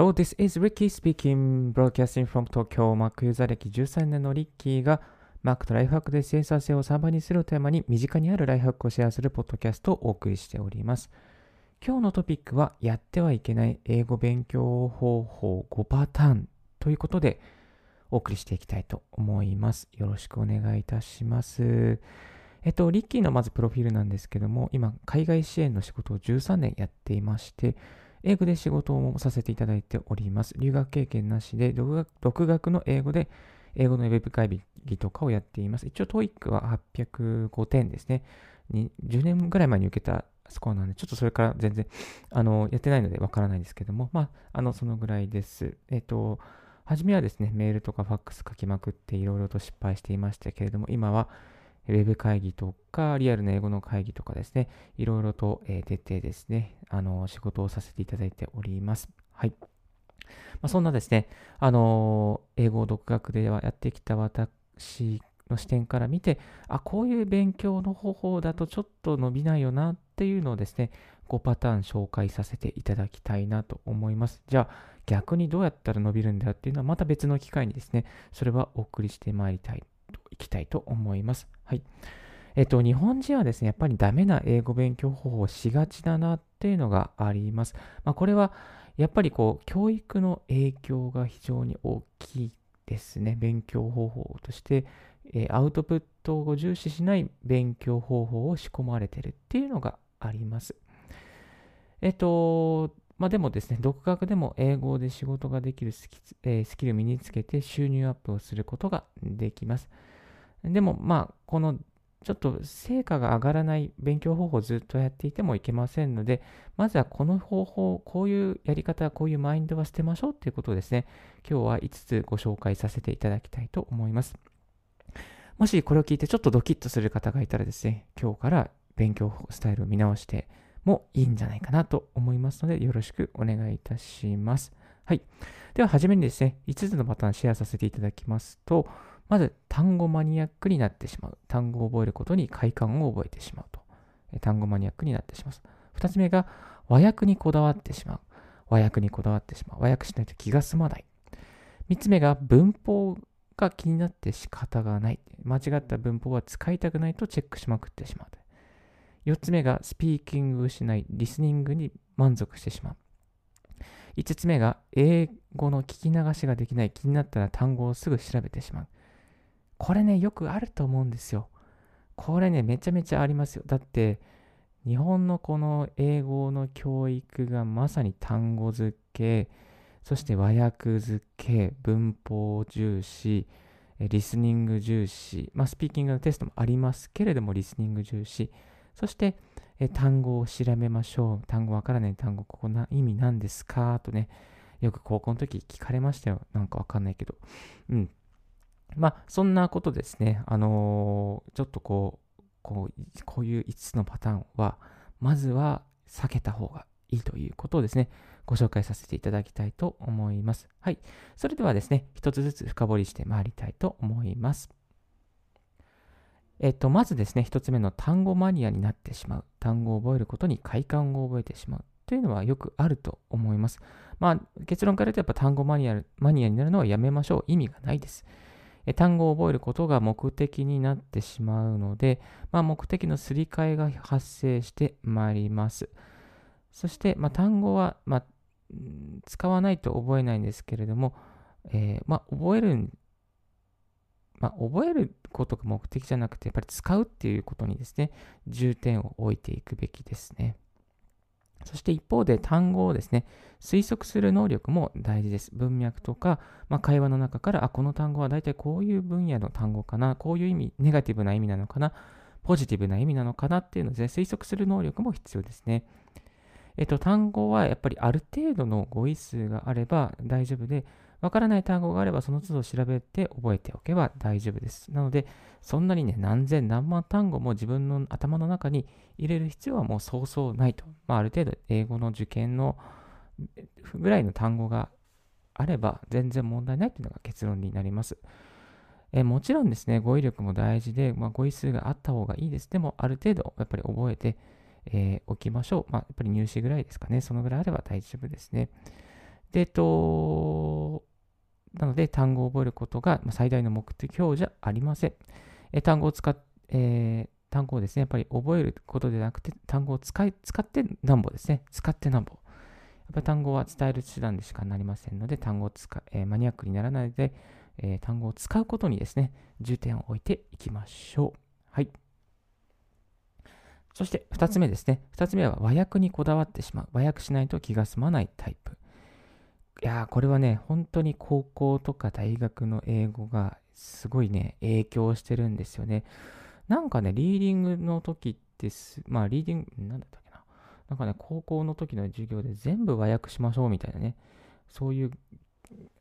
Hello, this is Ricky speaking, broadcasting from Tokyo. Mac ユーザー歴13年のリッキーが Mac とライフハックで生産性を3倍にするテーマに身近にあるライフハックをシェアするポッドキャストをお送りしております。今日のトピックはやってはいけない英語勉強方法5パターンということでお送りしていきたいと思います。よろしくお願いいたします。えっと、リッキーのまずプロフィールなんですけども、今、海外支援の仕事を13年やっていまして、英語で仕事をさせていただいております。留学経験なしで、独学の英語で、英語のウェブ会議とかをやっています。一応、TOEIC は805点ですね。10年ぐらい前に受けたスコアなんで、ちょっとそれから全然、あの、やってないのでわからないですけども、まあ、あの、そのぐらいです。えっと、初めはですね、メールとかファックス書きまくっていろいろと失敗していましたけれども、今は、ウェブ会議とか、リアルな英語の会議とかですね、いろいろと、えー、徹底ですね、あの、仕事をさせていただいております。はい。まあ、そんなですね、あの英語を独学ではやってきた私の視点から見て、あ、こういう勉強の方法だとちょっと伸びないよなっていうのをですね、5パターン紹介させていただきたいなと思います。じゃあ、逆にどうやったら伸びるんだっていうのはまた別の機会にですね、それはお送りしてまいりたいいきたいと思います。はい。えっと、日本人はですね、やっぱりダメな英語勉強方法をしがちだなっていうのがあります。まあ、これは、やっぱりこう、教育の影響が非常に大きいですね。勉強方法として、えー、アウトプットを重視しない勉強方法を仕込まれてるっていうのがあります。えっと、まあでもですね、独学でも英語で仕事ができるスキ,、えー、スキルを身につけて収入アップをすることができます。でも、まあ、このちょっと成果が上がらない勉強方法をずっとやっていてもいけませんので、まずはこの方法、こういうやり方、こういうマインドは捨てましょうということをですね、今日は5つご紹介させていただきたいと思います。もしこれを聞いてちょっとドキッとする方がいたらですね、今日から勉強スタイルを見直してもいいんじゃないかなと思いますので、よろしくお願いいたします。はい。では、はじめにですね、5つのパターンシェアさせていただきますと、まず、単語マニアックになってしまう。単語を覚えることに快感を覚えてしまうと。単語マニアックになってしまう。2つ目が、和訳にこだわってしまう。和訳にこだわってしまう。和訳しないと気が済まない。3つ目が、文法が気になって仕方がない。間違った文法は使いたくないとチェックしまくってしまう。4つ目がスピーキングしない、リスニングに満足してしまう。5つ目が英語の聞き流しができない、気になったら単語をすぐ調べてしまう。これね、よくあると思うんですよ。これね、めちゃめちゃありますよ。だって、日本のこの英語の教育がまさに単語付け、そして和訳付け、文法重視、リスニング重視、まあ、スピーキングのテストもありますけれども、リスニング重視、そして単語を調べましょう。単語わからない単語、ここな意味何ですか？とね、よく高校の時聞かれましたよ。なんかわかんないけど。うん。まあ、そんなことですね。あのー、ちょっとこう、こう、こういう5つのパターンは、まずは避けた方がいいということをですね、ご紹介させていただきたいと思います。はい。それではですね、一つずつ深掘りしてまいりたいと思います。えっと、まずですね、一つ目の単語マニアになってしまう。単語を覚えることに快感を覚えてしまう。というのはよくあると思います。まあ、結論から言うとやっぱ単語マニアマニアになるのはやめましょう。意味がないです。単語を覚えることが目的になってしまうので、まあ、目的のすり替えが発生してまいります。そして、まあ、単語は、まあ、使わないと覚えないんですけれども、えー、まあ、覚える、まあ、覚えることが目的じゃなくて、やっぱり使うっていうことにですね、重点を置いていくべきですね。そして一方で単語をですね、推測する能力も大事です。文脈とか、まあ、会話の中から、あ、この単語は大体こういう分野の単語かな、こういう意味、ネガティブな意味なのかな、ポジティブな意味なのかなっていうので、推測する能力も必要ですね。えっと、単語はやっぱりある程度の語彙数があれば大丈夫で、わからない単語があればその都度調べて覚えておけば大丈夫です。なので、そんなにね、何千何万単語も自分の頭の中に入れる必要はもうそうそうないと。まあ、ある程度英語の受験のぐらいの単語があれば全然問題ないというのが結論になります。えもちろんですね、語彙力も大事で、まあ、語彙数があった方がいいです。でも、ある程度やっぱり覚えて、えー、おきましょう。まあ、やっぱり入試ぐらいですかね。そのぐらいあれば大丈夫ですね。で、と、なので単語を覚えることが最大の目標じゃありません。え単語を使っ、えー、単語をですね、やっぱり覚えることでなくて、単語を使い使ってなんぼですね。使ってなんぼ。やっぱり単語は伝える手段でしかなりませんので、単語を使、えー、マニアックにならないで、えー、単語を使うことにですね、重点を置いていきましょう。はい。そして2つ目ですね。2つ目は和訳にこだわってしまう。和訳しないと気が済まないタイプ。いやー、これはね、本当に高校とか大学の英語がすごいね、影響してるんですよね。なんかね、リーディングの時って、まあ、リーディング、なんだったっけな。なんかね、高校の時の授業で全部和訳しましょうみたいなね、そういう、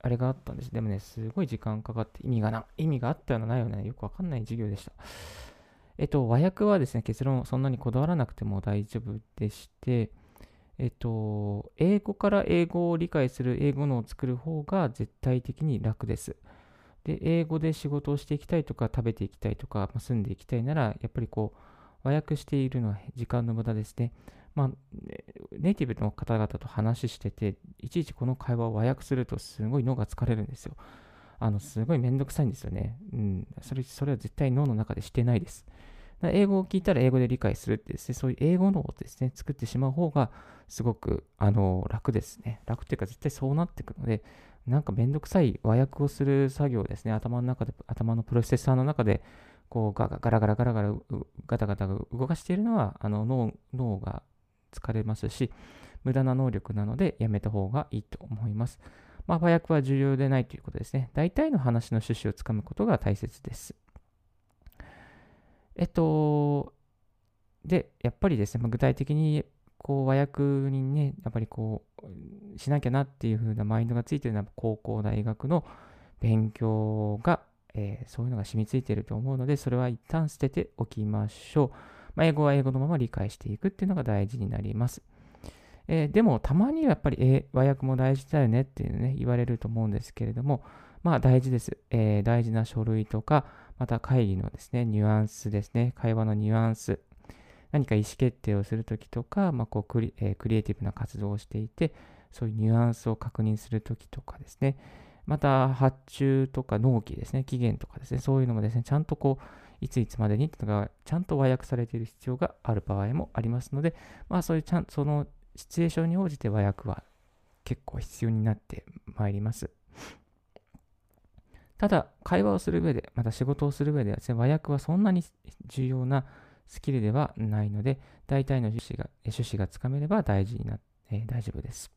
あれがあったんです。でもね、すごい時間かかって意味がな、意味があったようなないような、よくわかんない授業でした。えっと、和訳はですね、結論そんなにこだわらなくても大丈夫でして、えっと、英語から英語を理解する英語のを作る方が絶対的に楽です。で、英語で仕事をしていきたいとか、食べていきたいとか、ま、住んでいきたいなら、やっぱりこう、和訳しているのは時間の無駄ですね。まあ、ネイティブの方々と話してて、いちいちこの会話を和訳するとすごい脳が疲れるんですよ。あの、すごいめんどくさいんですよね。うん。それ、それは絶対脳の中でしてないです。英語を聞いたら英語で理解するってですね、そういう英語のをですね、作ってしまう方がすごくあの楽ですね。楽っていうか絶対そうなってくるので、なんかめんどくさい和訳をする作業ですね、頭の中で、頭のプロセッサーの中で、こうガガラガラガラガラガタガタ動かしているのはあの脳脳が疲れますし、無駄な能力なのでやめた方がいいと思います。まあ、和訳は重要でないということですね。大体の話の趣旨をつかむことが大切です。えっと、で、やっぱりですね、ま、具体的にこう和訳にね、やっぱりこう、しなきゃなっていう風なマインドがついてるのは高校、大学の勉強が、えー、そういうのが染みついてると思うので、それは一旦捨てておきましょう。まあ、英語は英語のまま理解していくっていうのが大事になります。えー、でも、たまにはやっぱり、えー、和訳も大事だよねっていうね、言われると思うんですけれども、まあ大事です。えー、大事な書類とか、また会議のですね、ニュアンスですね、会話のニュアンス、何か意思決定をするときとか、まあ、こうクリ、えー、クリエイティブな活動をしていて、そういうニュアンスを確認するときとかですね、また発注とか納期ですね、期限とかですね、そういうのもですね、ちゃんとこう、いついつまでにっていうのがちゃんと和訳されている必要がある場合もありますので、まあそういうちゃんそのシチュエーションに応じて和訳は結構必要になってまいります。ただ、会話をする上で、また仕事をする上ではですね、和訳はそんなに重要なスキルではないので、大体の趣旨が趣旨がつかめれば大事にな、えー、大丈夫です。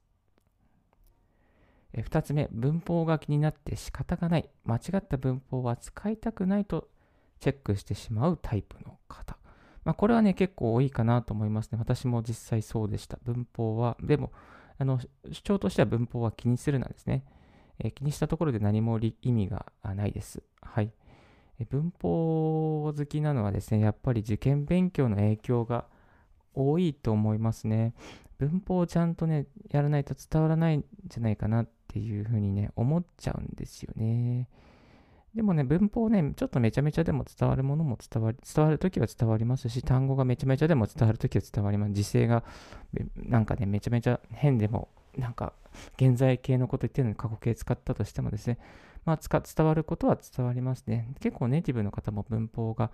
2つ目、文法が気になって仕方がない。間違った文法は使いたくないとチェックしてしまうタイプの方。まあ、これはね、結構多いかなと思いますね。私も実際そうでした。文法は、でも、あの主張としては文法は気にするなんですね。え気にしたところで何も意味がないです。はい。文法好きなのはですね、やっぱり受験勉強の影響が多いと思いますね。文法をちゃんとね、やらないと伝わらないんじゃないかなっていうふうにね、思っちゃうんですよね。でもね、文法ね、ちょっとめちゃめちゃでも伝わるものも伝わり、伝わるときは伝わりますし、単語がめちゃめちゃでも伝わるときは伝わります。時勢がなんかね、めちゃめちゃ変でもなんか、現在形のこと言ってるのに過去形使ったとしてもですね、まあ、伝わることは伝わりますね。結構ネイティブの方も文法が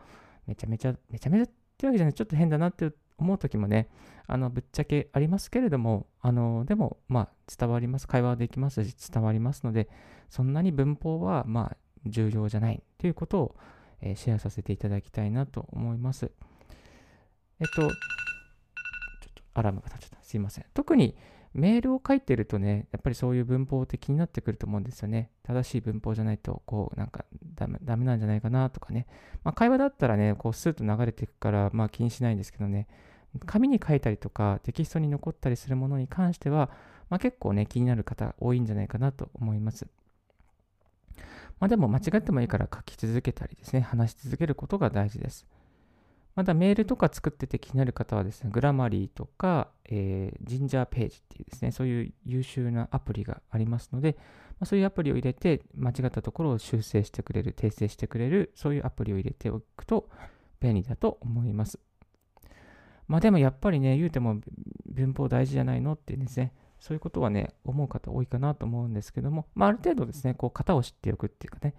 めちゃめちゃ、めちゃめちゃってわけじゃない、ちょっと変だなって思う時もね、あの、ぶっちゃけありますけれども、あの、でも、まあ、伝わります。会話はできますし、伝わりますので、そんなに文法は、まあ、重要じゃないということを、えー、シェアさせていただきたいなと思います。え、っとアラームが立っちゃった。すいません。特に、メールを書いてるとね、やっぱりそういう文法って気になってくると思うんですよね。正しい文法じゃないと、こう、なんかダメダメなんじゃないかなとかね。まあ、会話だったらね、こう、スーッと流れていくから、まあ、気にしないんですけどね、紙に書いたりとか、テキストに残ったりするものに関しては、まあ、結構ね、気になる方多いんじゃないかなと思います。まあ、でも間違ってもいいから書き続けたりですね、話し続けることが大事です。まだメールとか作ってて気になる方はですね、グラマリーとか、えー、ジンジャーページっていうですね、そういう優秀なアプリがありますので、まあ、そういうアプリを入れて、間違ったところを修正してくれる、訂正してくれる、そういうアプリを入れておくと便利だと思います。まあでもやっぱりね、言うても文法大事じゃないのってですね、そういうことはね、思う方多いかなと思うんですけども、まあ、ある程度ですね、こう型を知っておくっていうかね、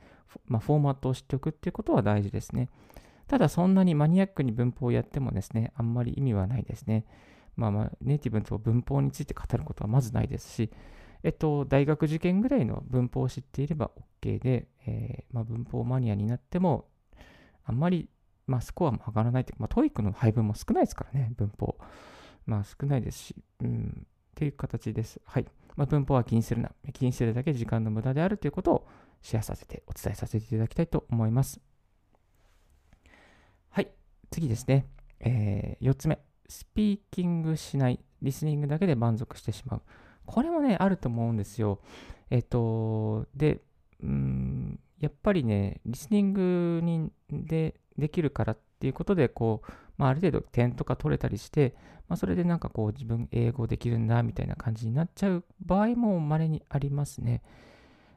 まあ、フォーマットを知っておくっていうことは大事ですね。ただ、そんなにマニアックに文法をやってもですね、あんまり意味はないですね。まあまあ、ネイティブと文法について語ることはまずないですし、えっと、大学受験ぐらいの文法を知っていれば OK で、えー、まあ、文法マニアになっても、あんまり、まあ、スコアも上がらないというか、まあ、 TOEIC の配分も少ないですからね、文法。まあ、少ないですし、うん、っていう形です。はい。まあ、文法は気にするな。気にするだけ時間の無駄であるということをシェアさせて、お伝えさせていただきたいと思います。次ですね。えー、4つ目。スピーキングしない。リスニングだけで満足してしまう。これもね、あると思うんですよ。えっ、と、で、うん、やっぱりね、リスニングにでできるからっていうことで、こう、まあ、ある程度点とか取れたりして、まあ、それでなんかこう自分英語できるんだみたいな感じになっちゃう場合も稀にありますね。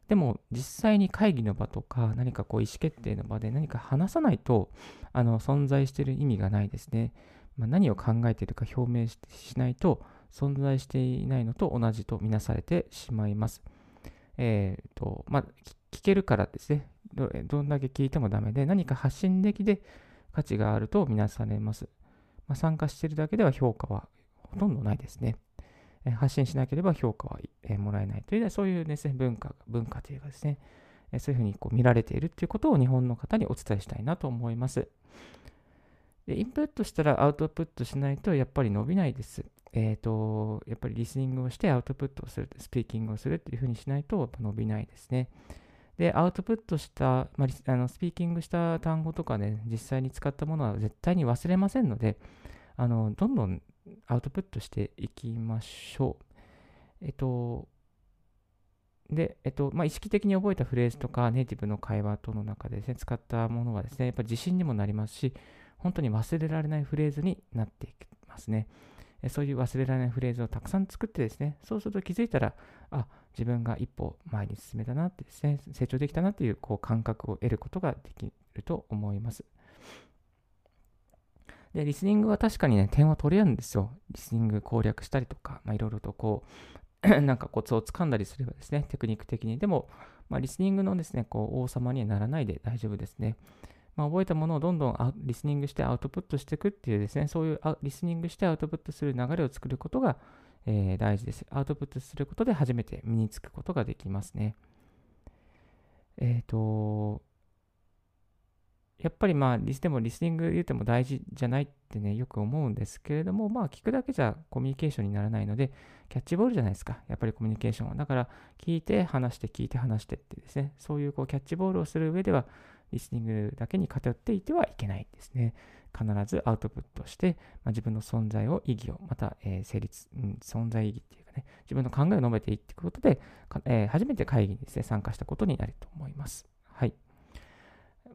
でも実際に会議の場とか何かこう意思決定の場で何か話さないとあの存在してる意味がないですね。まあ、何を考えているか表明しないと存在していないのと同じとみなされてしまいます。えっ、ー、と、まあ、聞けるからですねど、どんだけ聞いてもダメで何か発信できて価値があるとみなされます。まあ、参加しているだけでは評価はほとんどないですね。発信しなければ評価は、もらえないという、そういうですね、文化、文化というかですね、そういうふうにこう見られているということを日本の方にお伝えしたいなと思います。でインプットしたらアウトプットしないとやっぱり伸びないです。えっ、ー、と、やっぱりリスニングをしてアウトプットをする、スピーキングをするっていうふうにしないと伸びないですね。で、アウトプットした、まあ、あのスピーキングした単語とかね、実際に使ったものは絶対に忘れませんので、あのどんどんアウトプットしていきましょう。えっと、で、えっと、まあ、意識的に覚えたフレーズとか、ネイティブの会話との中でですね、使ったものはですね、やっぱ自信にもなりますし、本当に忘れられないフレーズになっていきますね。そういう忘れられないフレーズをたくさん作ってですね、そうすると気づいたら、あ、自分が一歩前に進めたなってですね、成長できたなっていうこう感覚を得ることができると思います。で、リスニングは確かにね、点は取れるんですよ。リスニング攻略したりとか、まあ、いろいろとこう、なんかコツをつかんだりすればですね、テクニック的に。でも、まあ、リスニングのですね、こう王様にはならないで大丈夫ですね。まあ、覚えたものをどんどんリスニングしてアウトプットしていくっていうですね、そういうリスニングしてアウトプットする流れを作ることが、えー、大事です。アウトプットすることで初めて身につくことができますね。えっ、ー、と、やっぱりまあ、リスでもリスニング言うても大事じゃないってね、よく思うんですけれども、まあ、聞くだけじゃコミュニケーションにならないので、キャッチボールじゃないですか。やっぱりコミュニケーションは。だから、聞いて、話して、聞いて、話してってですね、そういうこうキャッチボールをする上では、リスニングだけに偏っていてはいけないですね。必ずアウトプットして、まあ、自分の存在を、意義を、また、えー、成立、うん、存在意義っていうかね、自分の考えを述べていっていくことで、えー、初めて会議にですね、参加したことになると思います。はい。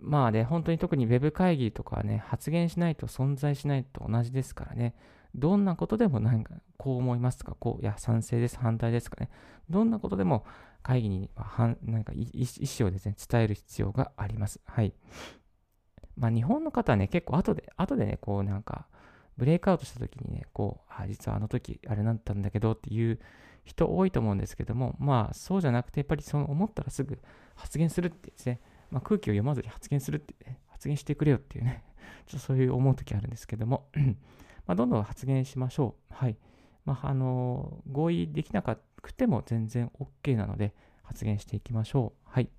まあね、本当に特に Web 会議とかね、発言しないと存在しないと同じですからね、どんなことでもなんか、こう思いますとか、こう、いや、賛成です、反対ですかね、どんなことでも会議にはんなんか意思をですね、伝える必要があります。はい。まあ、日本の方はね、結構後で、後でね、こうなんか、ブレイクアウトした時にね、こう、あ、実はあの時あれなったんだけどっていう人多いと思うんですけども、まあ、そうじゃなくて、やっぱりその思ったらすぐ発言するってですね、まあ、空気を読まずに発言するって、ね、発言してくれよっていうね、ちょっとそういう思う時あるんですけども、ま、どんどん発言しましょう。はい。まあ、あの合意できなくても全然 OK なので発言していきましょう。はい。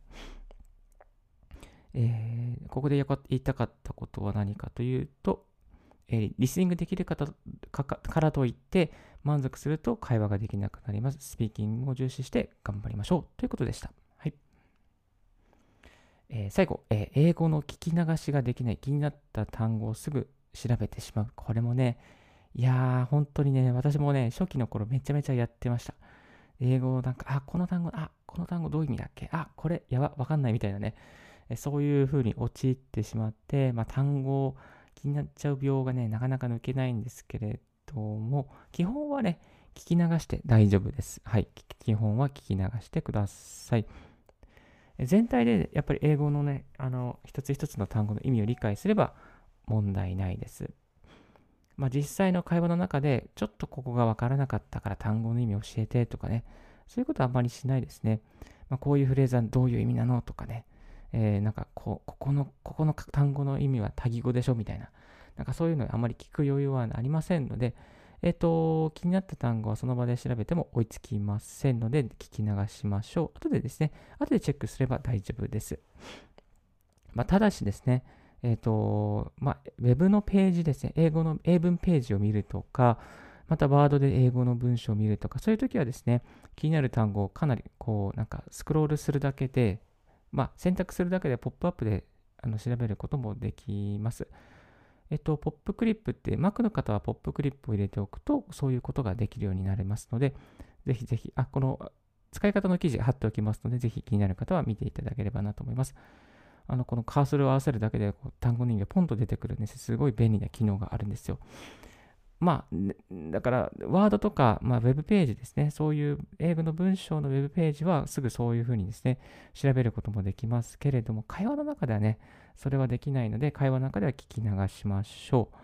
えー、ここで言いたかったことは何かというと、えー、リスニングできる方からといって満足すると会話ができなくなります。スピーキングを重視して頑張りましょうということでした。えー、最後、え英語の聞き流しができない気になった単語をすぐ調べてしまう。これもね、いやー、本当にね、私もね、初期の頃めちゃめちゃやってました。英語なんか、あ、この単語、あ、この単語どういう意味だっけ？あ、これ、やば、わかんないみたいなね、そういう風に陥ってしまって、まあ、単語気になっちゃう病がね、なかなか抜けないんですけれども、基本はね、聞き流して大丈夫です。はい。基本は聞き流してください。全体でやっぱり英語のね、あの、一つ一つの単語の意味を理解すれば問題ないです。まあ、実際の会話の中で、ちょっとここがわからなかったから単語の意味教えてとかね、そういうことはあんまりしないですね。まあ、こういうフレーズはどういう意味なのとかね、えー、なんかこここの、ここの単語の意味は多義語でしょみたいな、なんかそういうのあまり聞く余裕はありませんので、えっ、と、気になった単語はその場で調べても追いつきませんので、聞き流しましょう。後でですね、後でチェックすれば大丈夫です。まあ、ただしですね、えっ、と、まあ、ウェブのページですね、英語の英文ページを見るとか、またワードで英語の文章を見るとか、そういう時はですね、気になる単語をかなりこう、なんかスクロールするだけで、まあ、選択するだけでポップアップであの調べることもできます。えっと、ポップクリップって、Mac の方はポップクリップを入れておくと、そういうことができるようになれますので、ぜひぜひ、あ、この使い方の記事貼っておきますので、ぜひ気になる方は見ていただければなと思います。あの、このカーソルを合わせるだけでこう単語人形ポンと出てくるんです。すごい便利な機能があるんですよ。まあ、だから、ワードとか、まあ、ウェブページですね。そういう英語の文章のウェブページはすぐそういうふうにですね、調べることもできますけれども、会話の中ではね、それはできないので、会話の中では聞き流しましょう。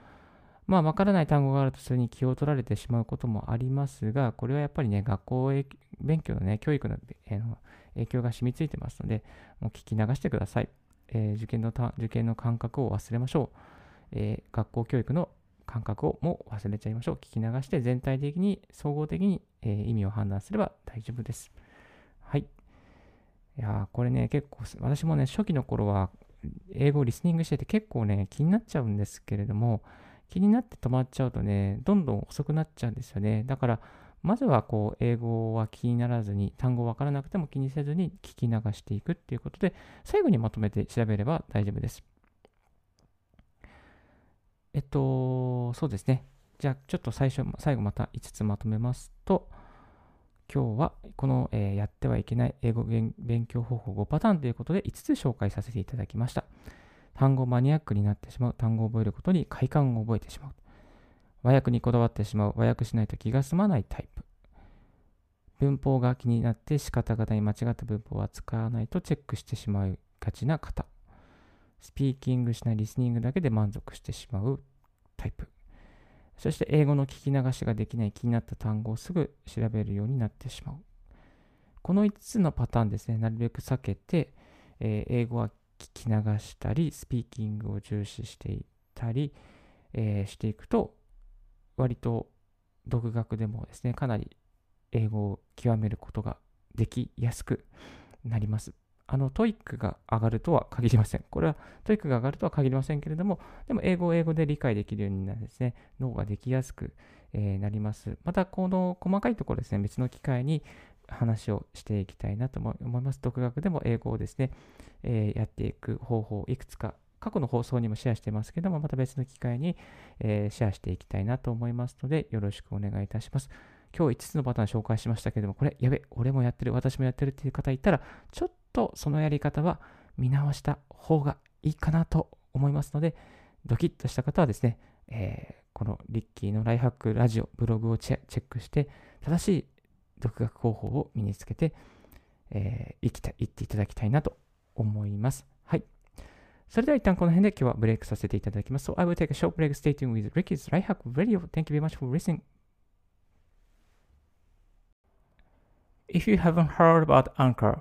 まあ、わからない単語があるとそれに気を取られてしまうこともありますが、これはやっぱりね、学校勉強のね、教育の影響が染みついてますので、もう聞き流してください。えー、受験の受験の感覚を忘れましょう。えー、学校教育の感覚をも忘れちゃいましょう。聞き流して全体的に、総合的に、えー、意味を判断すれば大丈夫です。はい。いやこれね、結構、私もね、初期の頃は、英語をリスニングしてて結構ね、気になっちゃうんですけれども、気になって止まっちゃうとね、どんどん遅くなっちゃうんですよね。だから、まずはこう、英語は気にならずに、単語わからなくても気にせずに聞き流していくっていうことで、最後にまとめて調べれば大丈夫です。えっと、そうですね。じゃあ、ちょっと最初、最後また5つまとめますと、今日はこの、えー、やってはいけない英語勉強方法5パターンということで5つ紹介させていただきました。単語マニアックになってしまう、単語を覚えることに快感を覚えてしまう。和訳にこだわってしまう、和訳しないと気が済まないタイプ。文法が気になって仕方がない間違った文法は使わないとチェックしてしまいがちな方。スピーキングしないリスニングだけで満足してしまうタイプ。そして英語の聞き流しができない気になった単語をすぐ調べるようになってしまう。この5つのパターンですね、なるべく避けて、えー、英語は聞き流したり、スピーキングを重視していたり、えー、していくと、割と独学でもですね、かなり英語を極めることができやすくなります。あの、 TOEICが上がるとは限りません。これは TOEICが上がるとは限りませんけれども、でも英語を英語で理解できるようになるですね、脳ができやすく、え、なります。また、この細かいところですね、別の機会に話をしていきたいなと思います。独学でも英語をですね、えー、やっていく方法を、いくつか過去の放送にもシェアしてますけども、また別の機会に、えー、シェアしていきたいなと思いますので、よろしくお願いいたします。今日5つのパターン紹介しましたけれども、これ、やべ、俺もやってる、私もやってるっていう方いたら、ちょっとそのやり方は見直した方がいいかなと思いますので、ドキッとした方はですね、えー、このリッキーのライフハックラジオ、ブログをチェックして、正しい独学方法を身につけて、えー、生きた、いっていただきたいなと思います。はい。それでは一旦この辺で今日はブレイクさせていただきます。So I will take a short break. Stay tuned with Ricky's Right Hack Radio. Thank you very much for listening. If you haven't heard about Anchor,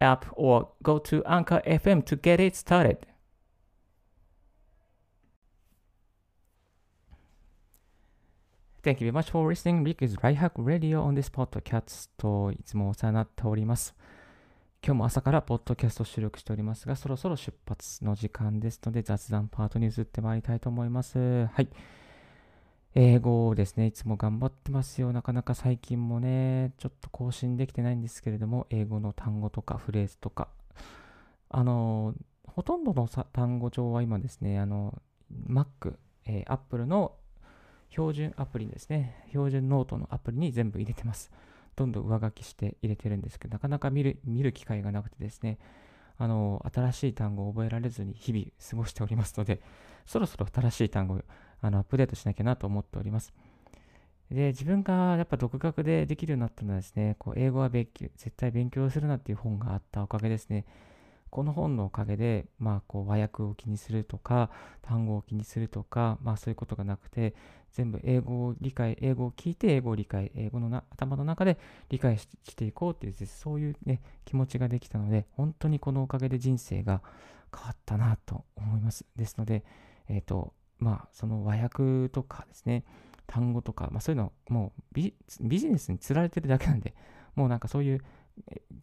app or go to Anchor FM to get it started. Thank you very much for listening. Rick is Right Hack Radio on this podcast. いつもお世話になっております。今日も朝からポッドキャスト収録しておりますが、そろそろ出発の時間ですので、雑談パートに移ってまいりたいと思います。はい。英語をですね、いつも頑張ってますよ。なかなか最近もね、ちょっと更新できてないんですけれども、英語の単語とかフレーズとか、あの、ほとんどの単語帳は今ですね、あの、Mac、えー、Apple の標準アプリですね、標準ノートのアプリに全部入れてます。どんどん上書きして入れてるんですけど、なかなか見る見る機会がなくてですね、あの、新しい単語を覚えられずに日々過ごしておりますので、そろそろ新しい単語をあのアップデートしなきゃなと思っております。で、自分がやっぱ独学でできるようになったのはですね、こう英語は勉強絶対勉強するなっていう本があったおかげですね。この本のおかげで、まあ、こう和訳を気にするとか、単語を気にするとか、まあ、そういうことがなくて、全部英語を理解、英語を聞いて、英語を理解、英語のな頭の中で理解していこうっていう、そういう、ね、気持ちができたので、本当にこのおかげで人生が変わったなと思います。ですので、えっ、ー、と、まあ、その和訳とかですね、単語とか、まあ、そういうのもうビジネスにつられてるだけなんで、もうなんかそういう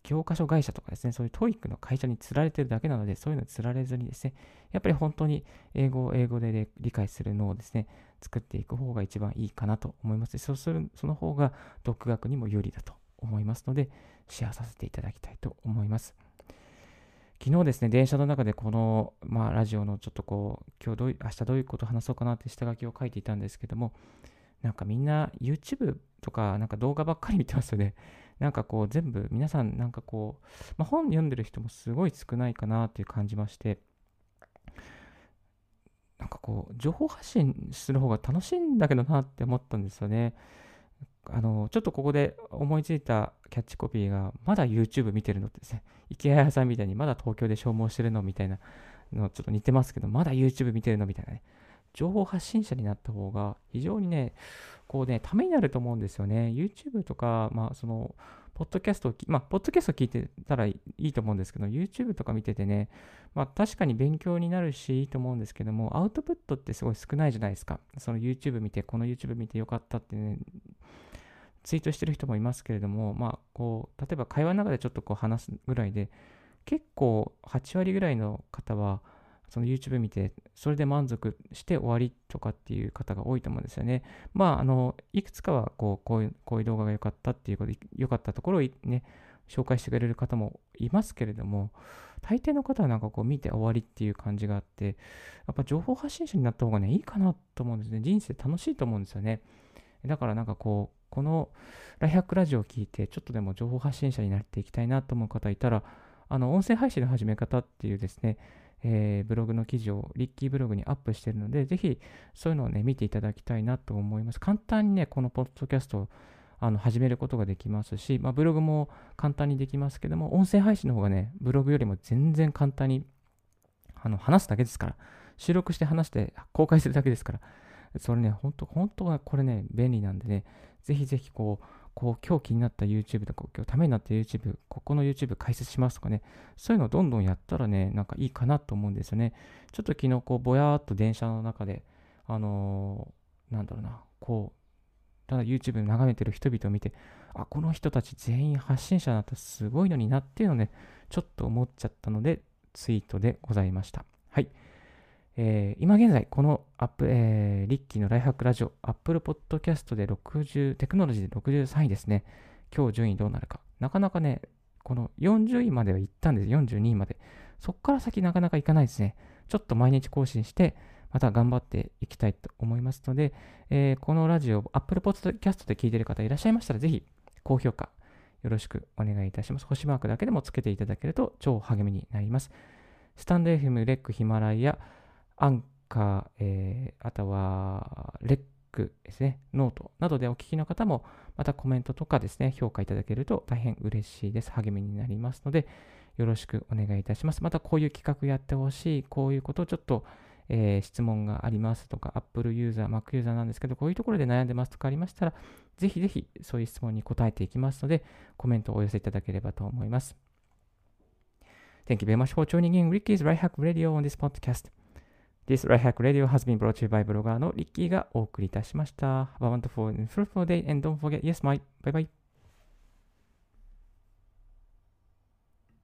教科書会社とかですね、そういう TOEIC の会社につられてるだけなので、そういうのにつられずにですね、やっぱり本当に英語を英語で理解するのをですね、作っていく方が一番いいかなと思います。そうする、その方が独学にも有利だと思いますので、シェアさせていただきたいと思います。昨日ですね、電車の中でこの、まあ、ラジオのちょっとこう、今日どう、明日どういうこと話そうかなって下書きを書いていたんですけども、なんかみんな YouTube とかなんか動画ばっかり見てますよね。なんかこう全部皆さんなんかこう、まあ、本読んでる人もすごい少ないかなっていう感じまして、なんかこう情報発信する方が楽しいんだけどなって思ったんですよね。あの、ちょっとここで思いついたキャッチコピーが、まだ YouTube 見てるのってですね、池谷さんみたいにまだ東京で消耗してるのみたいなのちょっと似てますけど、まだ YouTube 見てるのみたいなね、情報発信者になった方が非常にね、こうね、ためになると思うんですよね。YouTube とか、まあ、その、ポッドキャストを、まあ、ポッドキャスト聞いてたらいいと思うんですけど、YouTube とか見ててね、まあ、確かに勉強になるし、いいと思うんですけども、アウトプットってすごい少ないじゃないですか。その YouTube 見て、この YouTube 見てよかったってね、ツイートしてる人もいますけれども、まあ、こう、例えば会話の中でちょっとこう話すぐらいで、結構8割ぐらいの方は、その YouTube 見て、それで満足して終わりとかっていう方が多いと思うんですよね。まあ、あの、いくつかはこう、こういう、こういう動画が良かったっていうこと、良かったところをね、紹介してくれる方もいますけれども、大抵の方はなんかこう見て終わりっていう感じがあって、やっぱ情報発信者になった方がね、いいかなと思うんですね。人生楽しいと思うんですよね。だからなんかこう、このライハックラジオを聞いて、ちょっとでも情報発信者になっていきたいなと思う方いたら、あの、音声配信の始め方っていうですね、えー、ブログの記事をリッキーブログにアップしているので、ぜひそういうのをね、見ていただきたいなと思います。簡単にね、このポッドキャストをあの始めることができますし、まあ、ブログも簡単にできますけども、音声配信の方がね、ブログよりも全然簡単にあの話すだけですから、収録して話して公開するだけですから、それね、本当、本当はこれね、便利なんでね、ぜひぜひこう、こう今日気になった YouTube とか、今日ためになった YouTube、ここの YouTube 解説しますとかね、そういうのをどんどんやったらね、なんかいいかなと思うんですよね。ちょっと昨日、こう、ぼやーっと電車の中で、あのー、なんだろうな、こう、ただ YouTube 眺めてる人々を見て、あ、この人たち全員発信者だったらすごいのになっていうのをね、ちょっと思っちゃったので、ツイートでございました。はい。えー、今現在、このアップ、えー、リッキーのライフハックラジオ、アップルポッドキャストで60、テクノロジーで63位ですね。今日順位どうなるか。なかなかね、この40位までは行ったんです。42位まで。そこから先なかなか行かないですね。ちょっと毎日更新して、また頑張っていきたいと思いますので、えー、このラジオ、アップルポッドキャストで聞いている方いらっしゃいましたら、ぜひ高評価よろしくお願いいたします。星マークだけでもつけていただけると超励みになります。スタンド FM、レック、ヒマラヤ、アンカー、えー、あとは、レックですね、ノートなどでお聞きの方も、またコメントとかですね、評価いただけると大変嬉しいです。励みになりますので、よろしくお願いいたします。また、こういう企画やってほしい、こういうことをちょっと、えー、質問がありますとか、Apple ユーザー、Mac ユーザーなんですけど、こういうところで悩んでますとかありましたら、ぜひぜひそういう質問に答えていきますので、コメントをお寄せいただければと思います。Thank you very much for joining in Ricky's Life Hack Radio on this podcast. This Right Hack Radio has been brought to you by ブロガーのリッキーがお送りいたしました。Have a wonderful and fruitful day and don't forget, yes, my. Bye bye.